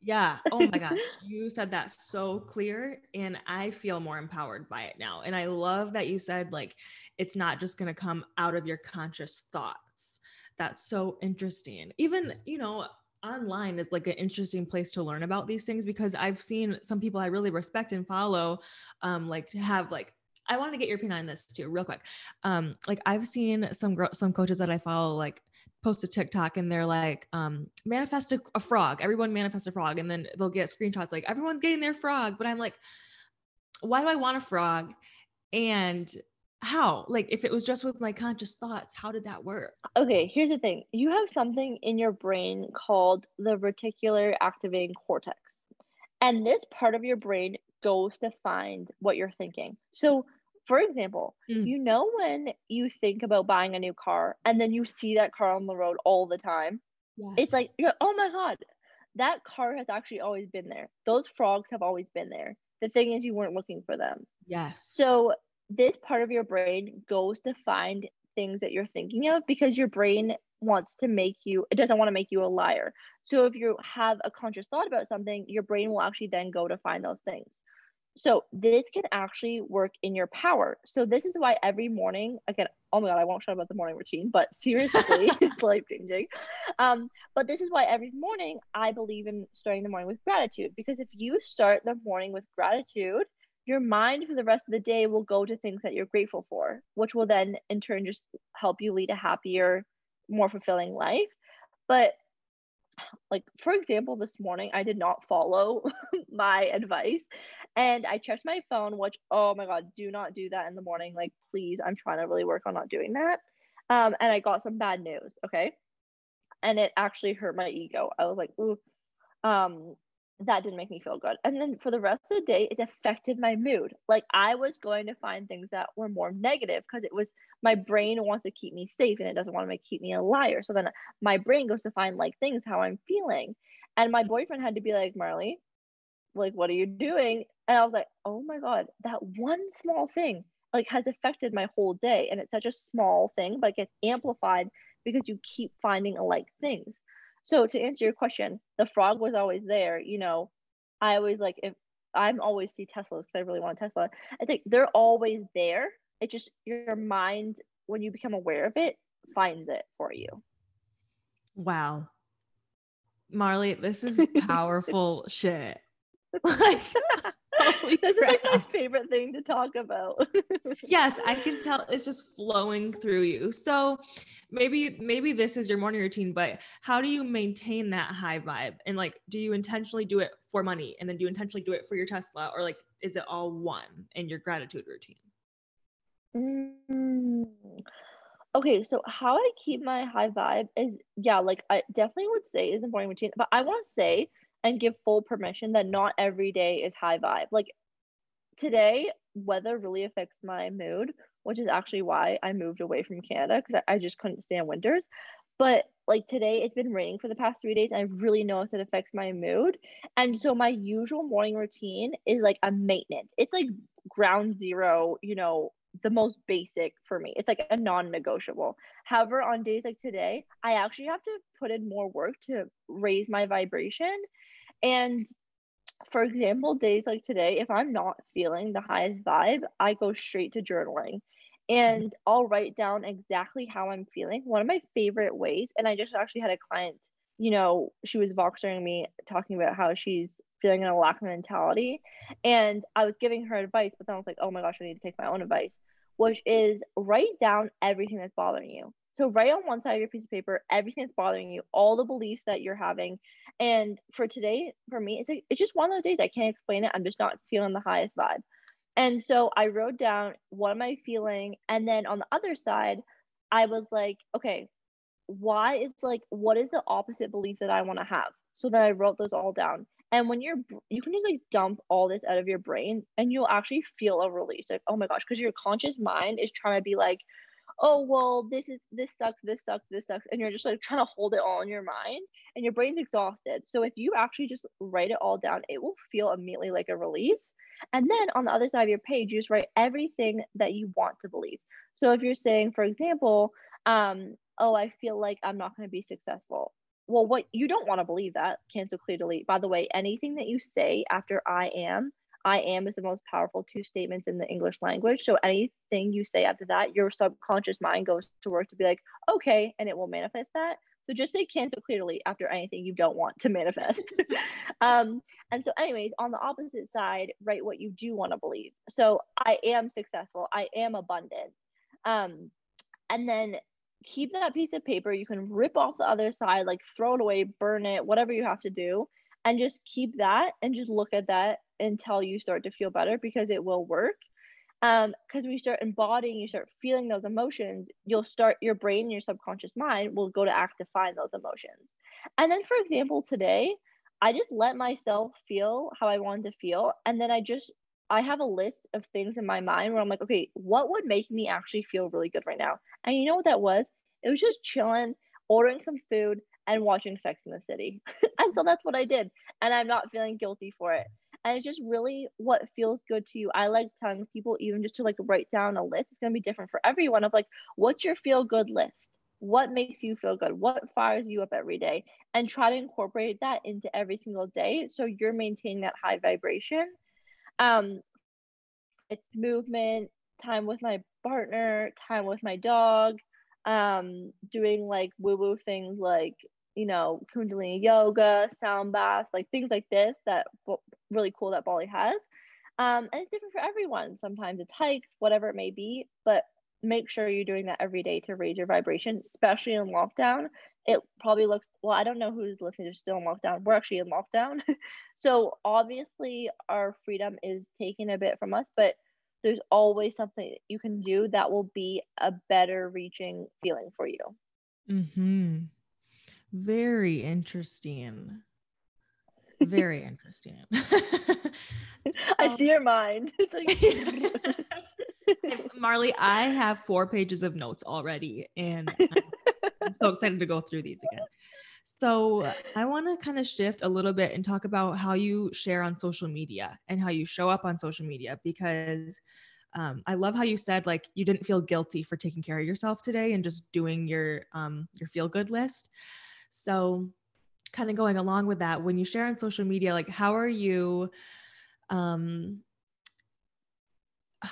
yeah. Oh my gosh. (laughs) You said that so clear. And I feel more empowered by it now. And I love that you said, like, it's not just going to come out of your conscious thoughts. That's so interesting. Even, you know, online is like an interesting place to learn about these things because I've seen some people I really respect and follow, um, like have like I want to get your opinion on this too, real quick. Um, like I've seen some gro- some coaches that I follow like post a TikTok and they're like, um, manifest a, a frog. Everyone manifest a frog, and then they'll get screenshots like everyone's getting their frog. But I'm like, why do I want a frog? And how? Like, if it was just with my conscious thoughts, how did that work? Okay, here's the thing you have something in your brain called the reticular activating cortex. And this part of your brain goes to find what you're thinking. So for example, mm. you know when you think about buying a new car and then you see that car on the road all the time? Yes. It's like, oh my God, that car has actually always been there. Those frogs have always been there. The thing is, you weren't looking for them. Yes. So, this part of your brain goes to find things that you're thinking of because your brain wants to make you, it doesn't want to make you a liar. So, if you have a conscious thought about something, your brain will actually then go to find those things. So this can actually work in your power. So this is why every morning, again, oh my god, I won't shout about the morning routine, but (laughs) seriously, (laughs) it's life changing. Um, but this is why every morning I believe in starting the morning with gratitude because if you start the morning with gratitude, your mind for the rest of the day will go to things that you're grateful for, which will then in turn just help you lead a happier, more fulfilling life. But like for example this morning i did not follow (laughs) my advice and I checked my phone, which, oh my God, do not do that in the morning. Like, please, I'm trying to really work on not doing that. Um, and I got some bad news. Okay. And it actually hurt my ego. I was like, ooh, um, that didn't make me feel good. And then for the rest of the day, it affected my mood. Like I was going to find things that were more negative because it was my brain wants to keep me safe and it doesn't want to keep me a liar. So then my brain goes to find like things how I'm feeling. And my boyfriend had to be like, Marley, like, what are you doing? And I was like, oh my God, that one small thing like has affected my whole day. And it's such a small thing, but it gets amplified because you keep finding alike things. So to answer your question, the frog was always there. You know, I always like if I'm always see Tesla because I really want Tesla. I think they're always there. It just your mind, when you become aware of it, finds it for you. Wow. Marley, this is (laughs) powerful shit. (laughs) like (laughs) This is like my favorite thing to talk about. (laughs) yes, I can tell it's just flowing through you. So maybe maybe this is your morning routine, but how do you maintain that high vibe? And like do you intentionally do it for money and then do you intentionally do it for your Tesla or like is it all one in your gratitude routine? Mm. Okay, so how I keep my high vibe is yeah, like I definitely would say is a morning routine, but I want to say and give full permission that not every day is high vibe. Like today, weather really affects my mood, which is actually why I moved away from Canada because I, I just couldn't stand winters. But like today, it's been raining for the past three days, and I really noticed it affects my mood. And so my usual morning routine is like a maintenance. It's like ground zero, you know, the most basic for me. It's like a non-negotiable. However, on days like today, I actually have to put in more work to raise my vibration. And for example, days like today, if I'm not feeling the highest vibe, I go straight to journaling and mm-hmm. I'll write down exactly how I'm feeling. One of my favorite ways, and I just actually had a client, you know, she was voxering me talking about how she's feeling in a lack of mentality. And I was giving her advice, but then I was like, oh my gosh, I need to take my own advice, which is write down everything that's bothering you. So write on one side of your piece of paper everything that's bothering you, all the beliefs that you're having. And for today, for me, it's it's just one of those days I can't explain it. I'm just not feeling the highest vibe. And so I wrote down what am I feeling, and then on the other side, I was like, okay, why is like what is the opposite belief that I want to have? So then I wrote those all down. And when you're, you can just like dump all this out of your brain and you'll actually feel a release. Like, oh my gosh, because your conscious mind is trying to be like, oh, well, this is, this sucks, this sucks, this sucks. And you're just like trying to hold it all in your mind and your brain's exhausted. So if you actually just write it all down, it will feel immediately like a release. And then on the other side of your page, you just write everything that you want to believe. So if you're saying, for example, um, oh, I feel like I'm not going to be successful well, what you don't want to believe that cancel, clear, delete. By the way, anything that you say after I am, I am is the most powerful two statements in the English language. So anything you say after that, your subconscious mind goes to work to be like, okay, and it will manifest that. So just say cancel, clearly after anything you don't want to manifest. (laughs) um, and so, anyways, on the opposite side, write what you do want to believe. So I am successful. I am abundant. Um, and then keep that piece of paper. You can rip off the other side, like throw it away, burn it, whatever you have to do, and just keep that and just look at that until you start to feel better because it will work. Um, because we start embodying, you start feeling those emotions, you'll start your brain, your subconscious mind will go to act to find those emotions. And then, for example, today, I just let myself feel how I wanted to feel, and then I just I have a list of things in my mind where I'm like, okay, what would make me actually feel really good right now? And you know what that was? It was just chilling, ordering some food, and watching Sex in the City. (laughs) and so that's what I did. And I'm not feeling guilty for it. And it's just really what feels good to you. I like telling people even just to like write down a list. It's gonna be different for everyone of like, what's your feel good list? What makes you feel good? What fires you up every day? And try to incorporate that into every single day so you're maintaining that high vibration um it's movement time with my partner time with my dog um doing like woo woo things like you know kundalini yoga sound baths like things like this that really cool that bali has. Um and it's different for everyone. Sometimes it's hikes whatever it may be but make sure you're doing that every day to raise your vibration especially in lockdown. It probably looks well i don't know who's listening they're still in lockdown. We're actually in lockdown. (laughs) So obviously our freedom is taken a bit from us but there's always something you can do that will be a better reaching feeling for you. Mm-hmm. Very interesting very interesting (laughs) so, i see your mind (laughs) (laughs) marley i have four pages of notes already and I'm so excited to go through these again. So, I want to kind of shift a little bit and talk about how you share on social media and how you show up on social media because um, I love how you said like you didn't feel guilty for taking care of yourself today and just doing your um, your feel good list. So, kind of going along with that, when you share on social media, like how are you um, (sighs)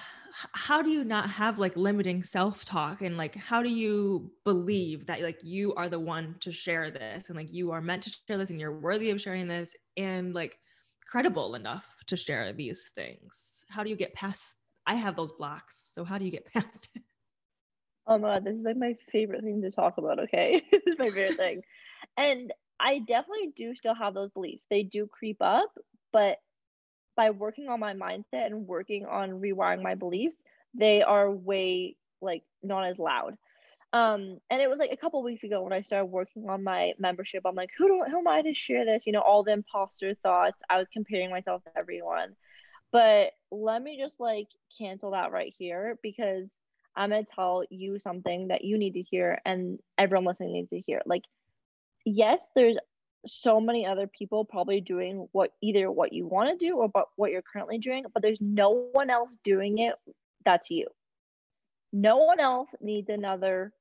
how do you not have like limiting self-talk and like how do you believe that like you are the one to share this and like you are meant to share this and you're worthy of sharing this and like credible enough to share these things? How do you get past? I have those blocks. So how do you get (laughs) past it? Oh my god, this is like my favorite thing to talk about. Okay, (laughs) this is my favorite thing, and I definitely do still have those beliefs. They do creep up, but by working on my mindset and working on rewiring my beliefs, they are way like not as loud. Um, and it was like a couple weeks ago when I started working on my membership. I'm like, who do who am I to share this? You know, all the imposter thoughts. I was comparing myself to everyone. But let me just like cancel that right here because I'm gonna tell you something that you need to hear and everyone listening needs to hear. Like, yes, there's so many other people probably doing what either what you want to do or but what you're currently doing, but there's no one else doing it that's you. No one else needs another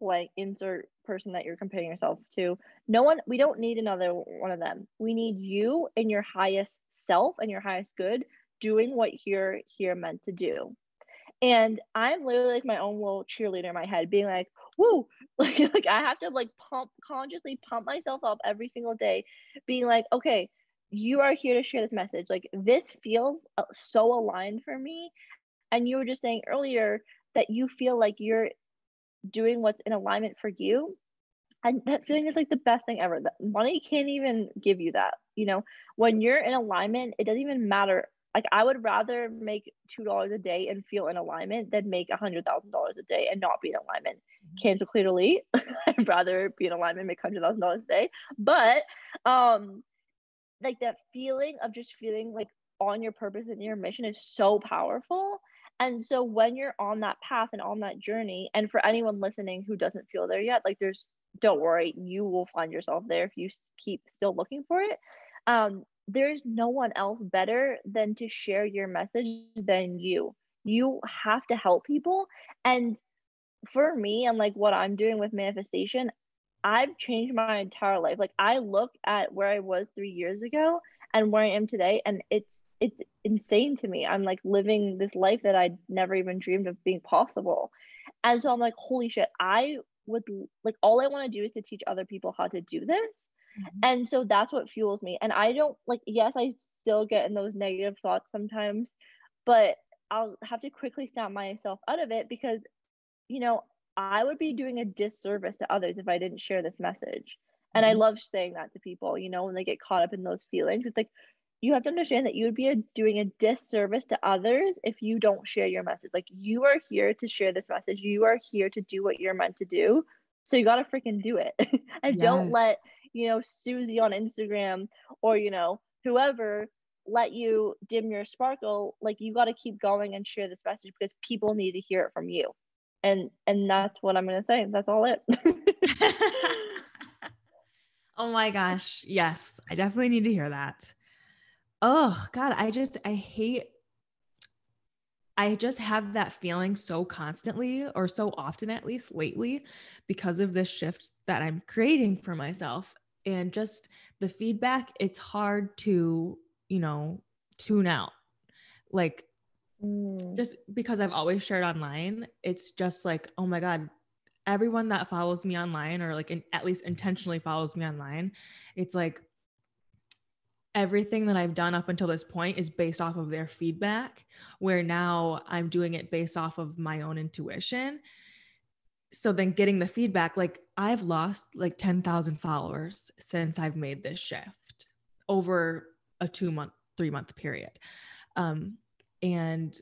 like insert person that you're comparing yourself to. No one we don't need another one of them. We need you in your highest self and your highest good doing what you're here meant to do. And I'm literally like my own little cheerleader in my head, being like, woo, (laughs) like, like I have to like pump consciously pump myself up every single day, being like, okay, you are here to share this message. Like this feels uh, so aligned for me. And you were just saying earlier that you feel like you're doing what's in alignment for you. And that feeling is like the best thing ever. That money can't even give you that. You know, when you're in alignment, it doesn't even matter like I would rather make two dollars a day and feel in alignment than make a hundred thousand dollars a day and not be in alignment. Mm-hmm. Cancel clearly. (laughs) I'd rather be in alignment, make hundred thousand dollars a day. But um like that feeling of just feeling like on your purpose and your mission is so powerful. And so when you're on that path and on that journey, and for anyone listening who doesn't feel there yet, like there's don't worry, you will find yourself there if you keep still looking for it. Um, there's no one else better than to share your message than you. You have to help people. And for me, and like what I'm doing with manifestation, I've changed my entire life. Like I look at where I was three years ago and where I am today, and it's it's insane to me. I'm like living this life that I never even dreamed of being possible. And so I'm like, holy shit, I would like all I want to do is to teach other people how to do this Mm-hmm. And so that's what fuels me. And I don't like, yes, I still get in those negative thoughts sometimes, but I'll have to quickly snap myself out of it because, you know, I would be doing a disservice to others if I didn't share this message. And mm-hmm. I love saying that to people, you know, when they get caught up in those feelings. It's like, you have to understand that you would be a, doing a disservice to others if you don't share your message. Like, you are here to share this message, you are here to do what you're meant to do. So you got to freaking do it. (laughs) and yes. don't let you know, Susie on Instagram or, you know, whoever let you dim your sparkle, like you got to keep going and share this message because people need to hear it from you. And and that's what I'm going to say. That's all it. (laughs) oh my gosh. Yes, I definitely need to hear that. Oh god, I just I hate I just have that feeling so constantly, or so often at least lately, because of this shift that I'm creating for myself and just the feedback it's hard to you know tune out like mm. just because i've always shared online it's just like oh my god everyone that follows me online or like in, at least intentionally follows me online it's like everything that I've done up until this point is based off of their feedback, where now I'm doing it based off of my own intuition so then getting the feedback like i've lost like 10,000 followers since i've made this shift over a 2 month 3 month period. Um and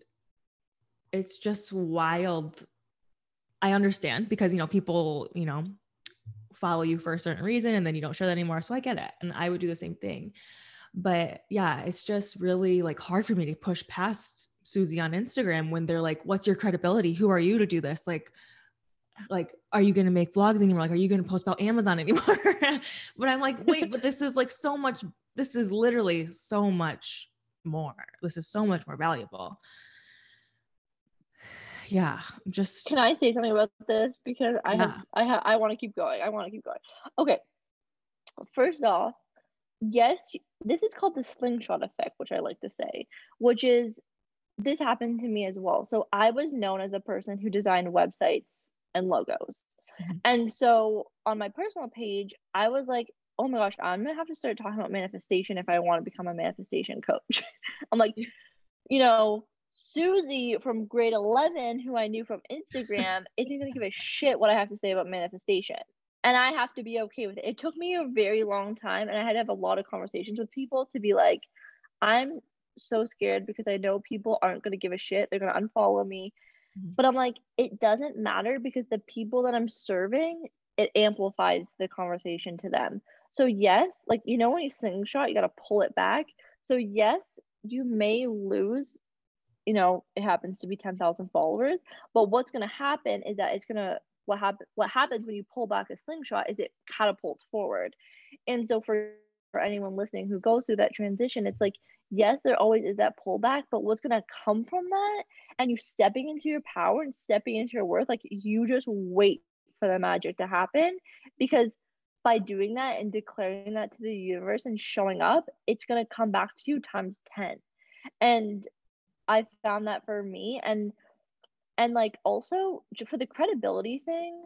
it's just wild. I understand because you know people you know follow you for a certain reason and then you don't share that anymore so i get it and i would do the same thing. But yeah it's just really like hard for me to push past susie on instagram when they're like what's your credibility? Who are you to do this? Like like are you going to make vlogs anymore? Like are you going to post about amazon anymore? (laughs) But i'm like wait but this is like so much this is literally so much more. This is so much more valuable. Yeah just can i say something about this? Because i yeah. have i have i want to keep going i want to keep going. Okay. First off yes this is called the slingshot effect which i like to say which is this happened to me as well. So i was known as a person who designed websites and logos. Mm-hmm. And so on my personal page, I was like oh my gosh, I'm gonna have to start talking about manifestation if I want to become a manifestation coach. (laughs) I'm like, you know, Susie from grade 11, who I knew from Instagram, (laughs) isn't gonna give a shit what I have to say about manifestation. And I have to be okay with it. It took me a very long time, and I had to have a lot of conversations with people to be like, I'm so scared because I know people aren't gonna give a shit. They're gonna unfollow me. Mm-hmm. But I'm like, it doesn't matter because the people that I'm serving, it amplifies the conversation to them. So yes, like you know when you slingshot, you gotta pull it back. So yes, you may lose, you know, it happens to be 10,000 followers, but what's gonna happen is that it's gonna what happen what happens when you pull back a slingshot is it catapults forward. And so for for anyone listening who goes through that transition, it's like yes, there always is that pullback, but what's gonna come from that and you stepping into your power and stepping into your worth, like you just wait for the magic to happen because by doing that and declaring that to the universe and showing up, it's going to come back to you times 10. And I found that for me and and like also for the credibility thing,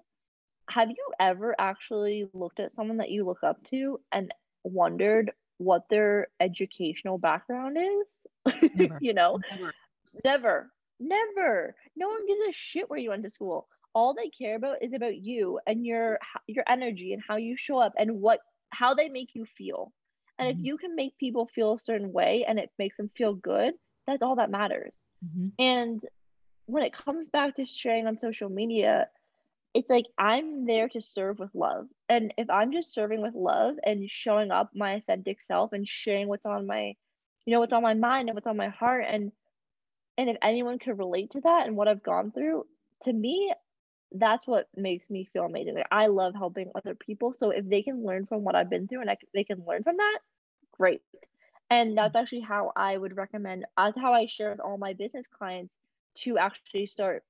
have you ever actually looked at someone that you look up to and wondered what their educational background is? (laughs) you know? Never. Never. Never. No one gives a shit where you went to school all they care about is about you and your your energy and how you show up and what how they make you feel and mm-hmm. if you can make people feel a certain way and it makes them feel good that's all that matters mm-hmm. and when it comes back to sharing on social media it's like i'm there to serve with love and if i'm just serving with love and showing up my authentic self and sharing what's on my you know what's on my mind and what's on my heart and and if anyone could relate to that and what i've gone through to me that's what makes me feel amazing. Like I love helping other people. So if they can learn from what I've been through and I, they can learn from that, great. And that's mm-hmm. actually how I would recommend. That's how I share with all my business clients to actually start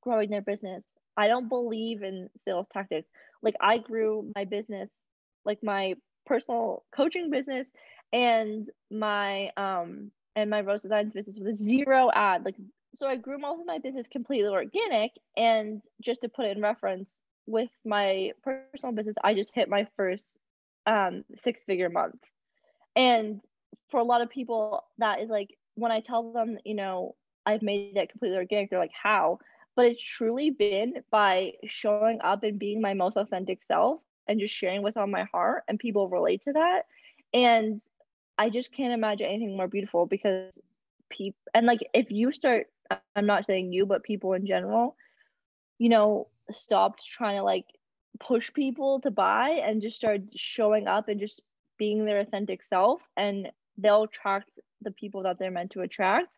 growing their business. I don't believe in sales tactics. Like I grew my business, like my personal coaching business and my um and my rose designs business with a zero ad, like so I grew most of my business completely organic. And just to put it in reference, with my personal business, I just hit my first um, six figure month. And for a lot of people, that is like when I tell them, you know, I've made that completely organic, they're like, how? But it's truly been by showing up and being my most authentic self and just sharing what's on my heart, and people relate to that. And I just can't imagine anything more beautiful because people, and like if you start I'm not saying you, but people in general, you know, stopped trying to like push people to buy and just started showing up and just being their authentic self and they'll attract the people that they're meant to attract.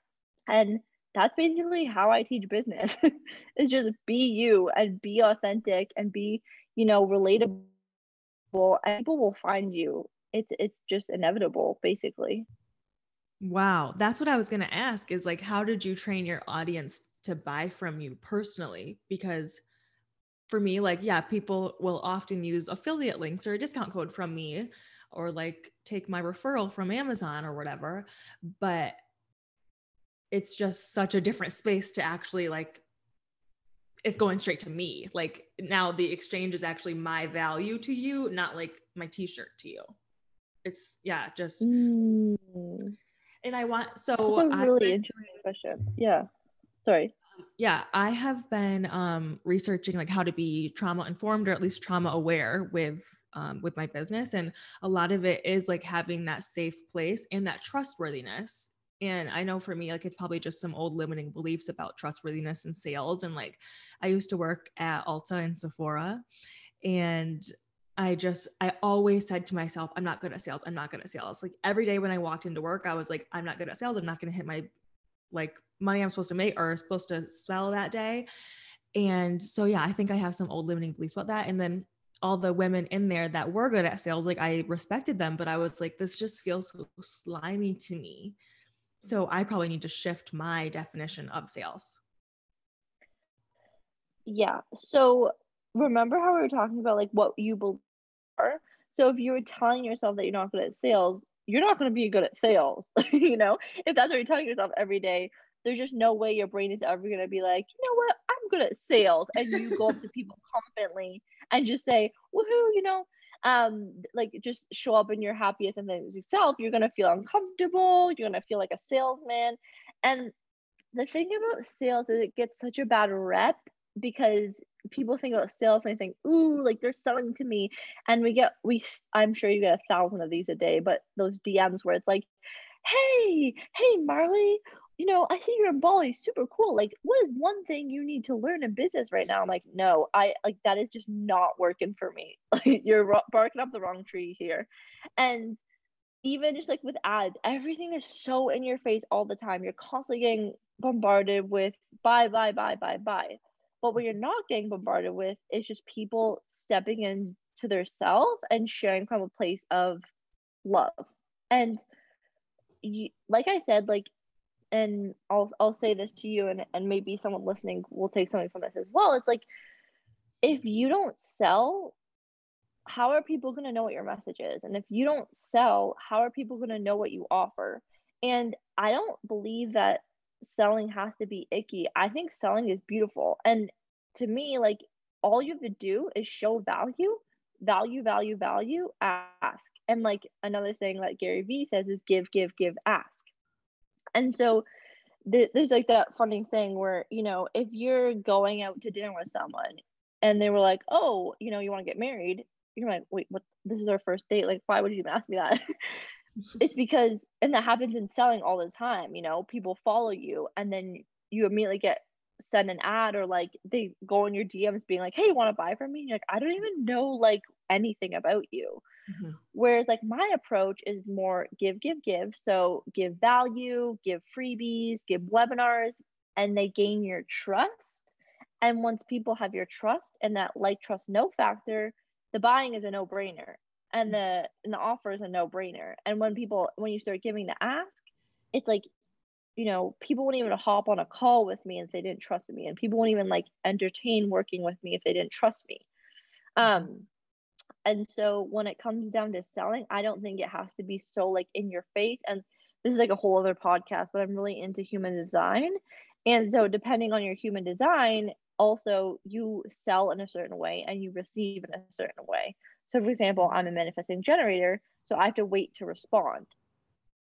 And that's basically how I teach business. (laughs) it's just be you and be authentic and be, you know, relatable and people will find you. It's it's just inevitable basically. Wow. That's what I was going to ask is like, how did you train your audience to buy from you personally? Because for me, like, yeah, people will often use affiliate links or a discount code from me or like take my referral from Amazon or whatever. But it's just such a different space to actually like, it's going straight to me. Like now the exchange is actually my value to you, not like my t shirt to you. It's, yeah, just. Mm and I want so That's a really interesting question. Yeah. Sorry. Yeah, I have been um, researching like how to be trauma informed or at least trauma aware with um, with my business, and a lot of it is like having that safe place and that trustworthiness. And I know for me, like it's probably just some old limiting beliefs about trustworthiness and sales. And like I used to work at Ulta and Sephora, and I just, I always said to myself, I'm not good at sales. I'm not good at sales. Like every day when I walked into work, I was like, I'm not good at sales. I'm not going to hit my like money I'm supposed to make or supposed to sell that day. And so, yeah, I think I have some old limiting beliefs about that. And then all the women in there that were good at sales, like I respected them, but I was like, this just feels so slimy to me. So I probably need to shift my definition of sales. Yeah. So remember how we were talking about like what you believe are? So if you were telling yourself that you're not good at sales, you're not going to be good at sales. (laughs) you know, if that's what you're telling yourself every day, there's just no way your brain is ever going to be like, you know what, I'm good at sales. And you go up to people (laughs) confidently and just say, woohoo, you know, um like just show up in your happiest and yourself you're to feel uncomfortable you're to feel like a salesman. And the thing about sales is it gets such a bad rep because people think about sales and they think ooh like they're selling to me. And we get we i'm sure you get a thousand of these a day but those dms where it's like hey hey marley you know, I see you're in Bali, super cool. Like, what is one thing you need to learn in business right now? I'm like, no, I like that is just not working for me. (laughs) Like, you're barking up the wrong tree here. And even just like with ads, everything is so in your face all the time. You're constantly getting bombarded with buy, buy, buy, buy, buy. But what you're not getting bombarded with is just people stepping into their self and sharing from a place of love. And you, like I said, like and I'll I'll say this to you and and maybe someone listening will take something from this as well. It's like if you don't sell, how are people going to know what your message is? And if you don't sell, how are people going to know what you offer? And I don't believe that selling has to be icky. I think selling is beautiful. And to me, like all you have to do is show value, value, value, value, ask. And like another saying that Gary Vee says is give, give, give, ask. And so th- there's like that funny thing where, you know, if you're going out to dinner with someone and they were like, oh, you know, you want to get married, you're like, wait, what? This is our first date. Like, why would you even ask me that? (laughs) it's because, and that happens in selling all the time, you know, people follow you and then you immediately get send an ad or like they go in your DMs being like, hey, you want to buy from me? And you're like, I don't even know like anything about you. Mm-hmm. Whereas, like, my approach is more give, give, give. So, give value, give freebies, give webinars, and they gain your trust. And once people have your trust and that like, trust, no factor, the buying is a no brainer and the and the offer is a no brainer. And when people, when you start giving the ask, it's like, you know, people won't even hop on a call with me if they didn't trust me, and people won't even like entertain working with me if they didn't trust me. Um, and so when it comes down to selling, I don't think it has to be so like in your face. And this is like a whole other podcast, but I'm really into human design. And so depending on your human design, also you sell in a certain way and you receive in a certain way. So for example, I'm a manifesting generator, so I have to wait to respond.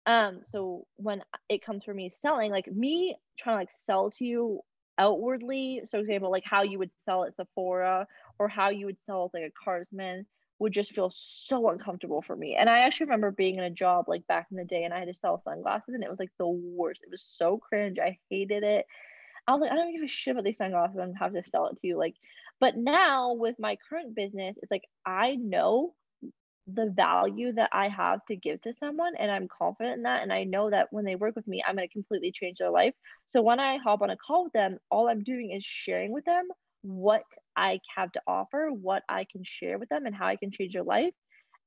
Um, so when it comes for me selling, like me trying to like sell to you outwardly, so example, like how you would sell at Sephora or how you would sell as like a carsman would just feel so uncomfortable for me. And I actually remember being in a job like back in the day and I had to sell sunglasses and it was like the worst. It was so cringe. I hated it. I was like, I don't give a shit about these sunglasses and have to sell it to you. Like, but now with my current business, it's like I know the value that I have to give to someone and I'm confident in that. And I know that when they work with me, I'm going to completely change their life. So when I hop on a call with them, all I'm doing is sharing with them what I have to offer, what I can share with them, and how I can change their life.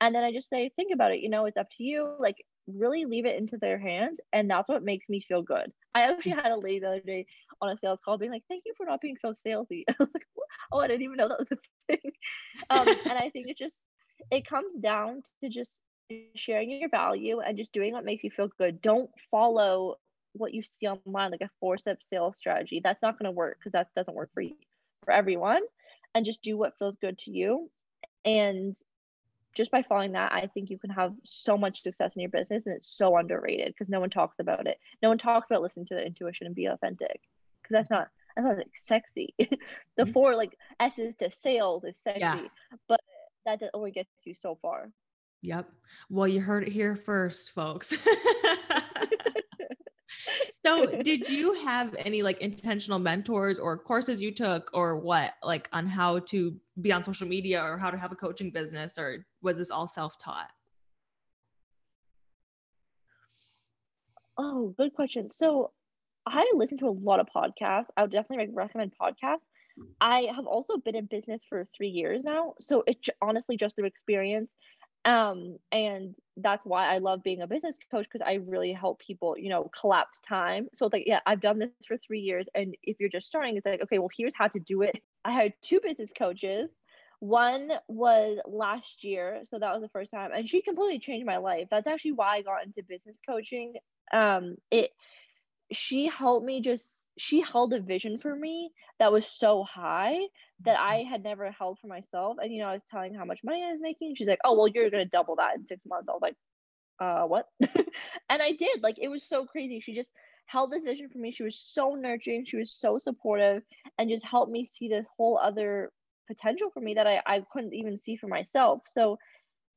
And then I just say, think about it. You know, it's up to you. Like, really leave it into their hands. And that's what makes me feel good. I actually had a lady the other day on a sales call being like, thank you for not being so salesy. (laughs) I was like, oh, I didn't even know that was a thing. Um, and I think it just, it comes down to just sharing your value and just doing what makes you feel good. Don't follow what you see online, like a four step sales strategy. That's not going to work because that doesn't work for you for everyone and just do what feels good to you. And just by following that, I think you can have so much success in your business and it's so underrated because no one talks about it. No one talks about listening to their intuition and be authentic because that's not that's not like sexy. (laughs) the mm-hmm. four like S's to sales is sexy, yeah. but that only gets you so far. Yep. Well, you heard it here first, folks. (laughs) so did you have any like intentional mentors or courses you took or what like on how to be on social media or how to have a coaching business or was this all self-taught oh good question so i listen to a lot of podcasts i would definitely recommend podcasts i have also been in business for three years now so it's honestly just through experience um and that's why i love being a business coach because i really help people you know collapse time. So it's like yeah i've done this for three years and if you're just starting it's like okay well here's how to do it. I had two business coaches. One was last year so that was the first time and she completely changed my life. That's actually why i got into business coaching. Um it she helped me just she held a vision for me that was so high that I had never held for myself. And you know, I was telling how much money I was making. She's like, "Oh, well, you're gonna double that in six months." I was like, "Uh, what?" (laughs) and I did. Like, it was so crazy. She just held this vision for me. She was so nurturing. She was so supportive, and just helped me see this whole other potential for me that I I couldn't even see for myself. So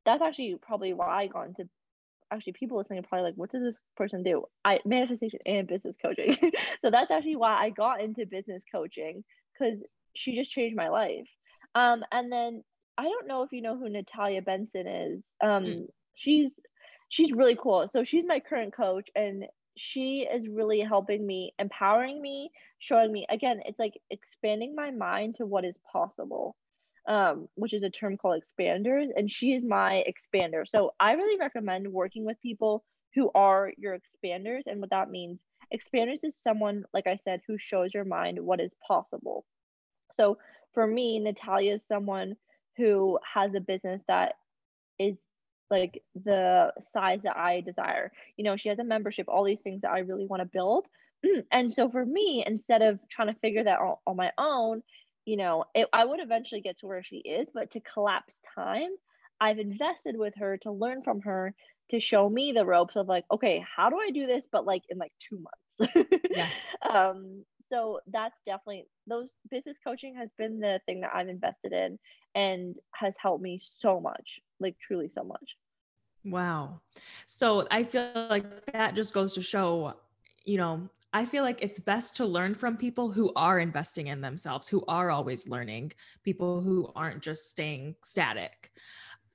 that's actually probably why I got into actually people listening are probably like, what does this person do? I manifestation and business coaching. (laughs) so that's actually why I got into business coaching because she just changed my life. Um, and then I don't know if you know who Natalia Benson is. Um, mm. she's she's really cool. So she's my current coach and she is really helping me, empowering me, showing me again, it's like expanding my mind to what is possible um, which is a term called expanders, and she is my expander. So I really recommend working with people who are your expanders, and what that means. Expanders is someone, like I said, who shows your mind what is possible. So for me, Natalia is someone who has a business that is like the size that I desire. You know, she has a membership, all these things that I really want to build. (clears throat) And so for me, instead of trying to figure that out on my own, you know, it, I would eventually get to where she is, but to collapse time, I've invested with her to learn from her to show me the ropes of like, okay, how do I do this, but like in like two months. (laughs) yes. Um, so that's definitely those business coaching has been the thing that I've invested in and has helped me so much, like truly so much. Wow. So I feel like that just goes to show, you know, I feel like it's best to learn from people who are investing in themselves, who are always learning, people who aren't just staying static.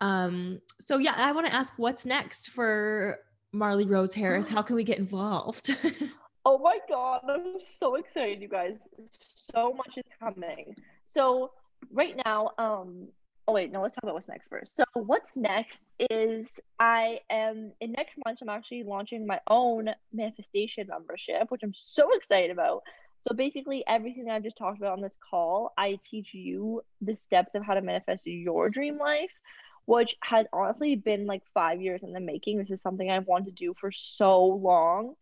Um, so yeah, I want to ask what's next for Marley Rose Harris? How can we get involved? (laughs) oh my god, I'm so excited, you guys. So much is coming. So right now, um, oh wait, no, let's talk about what's next first. So what's next is I am in next month I'm actually launching my own manifestation membership, which I'm so excited about. So basically everything I've just talked about on this call, I teach you the steps of how to manifest your dream life, which has honestly been like 5 years in the making. This is something I've wanted to do for so long.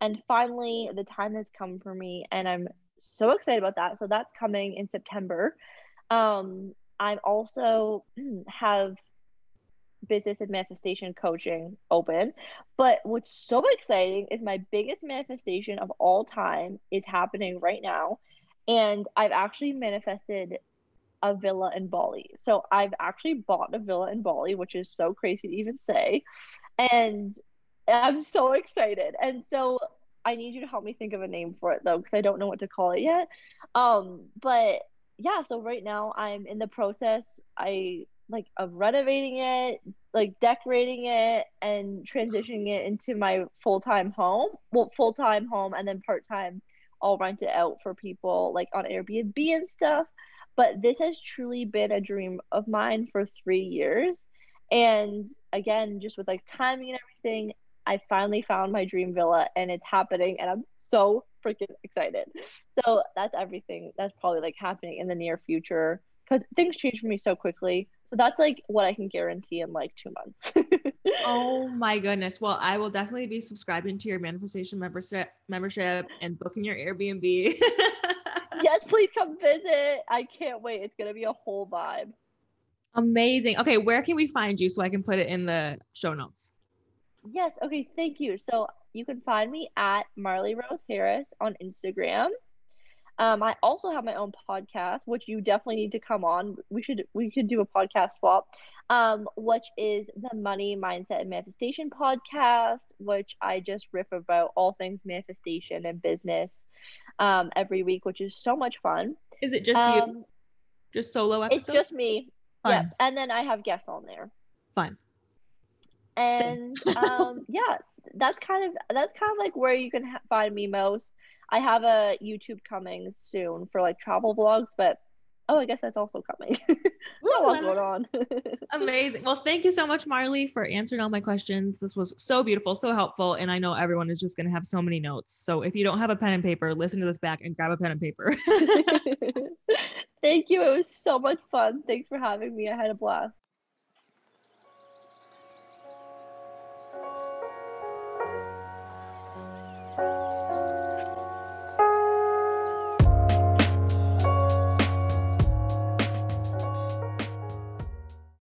And finally the time has come for me and I'm so excited about that. So that's coming in September. Um I'm also have business and manifestation coaching open. But what's so exciting is my biggest manifestation of all time is happening right now. And I've actually manifested a villa in Bali. So I've actually bought a villa in Bali, which is so crazy to even say. And I'm so excited. And so I need you to help me think of a name for it though, because I don't know what to call it yet. Um, but yeah, so right now I'm in the process I like of renovating it, like decorating it and transitioning it into my full-time home. Well, full-time home and then part-time I'll rent it out for people like on Airbnb and stuff. But this has truly been a dream of mine for 3 years. And again, just with like timing and everything, I finally found my dream villa and it's happening and I'm so freaking excited. So that's everything that's probably like happening in the near future because things change for me so quickly. So that's like what I can guarantee in like two months. (laughs) oh my goodness. Well, I will definitely be subscribing to your manifestation membership membership and booking your Airbnb. (laughs) yes, please come visit. I can't wait. It's gonna be a whole vibe. Amazing. Okay, where can we find you so I can put it in the show notes? Yes. Okay. Thank you. So you can find me at Marley Rose Harris on Instagram. Um, I also have my own podcast, which you definitely need to come on. We should we could do a podcast swap, um, which is the Money Mindset and Manifestation podcast, which I just riff about all things manifestation and business um, every week, which is so much fun. Is it just um, you? Just solo episodes? It's just me. Yeah, and then I have guests on there. Fun and (laughs) um, yeah, that's kind of that's kind of like where you can ha- find me most. I have a YouTube coming soon for like travel vlogs, but oh, I guess that's also coming. (laughs) a lot going on. (laughs) Amazing. Well, thank you so much, Marley, for answering all my questions. This was so beautiful, so helpful, and I know everyone is just going to have so many notes. So if you don't have a pen and paper, listen to this back and grab a pen and paper. (laughs) thank you. It was so much fun. Thanks for having me. I had a blast.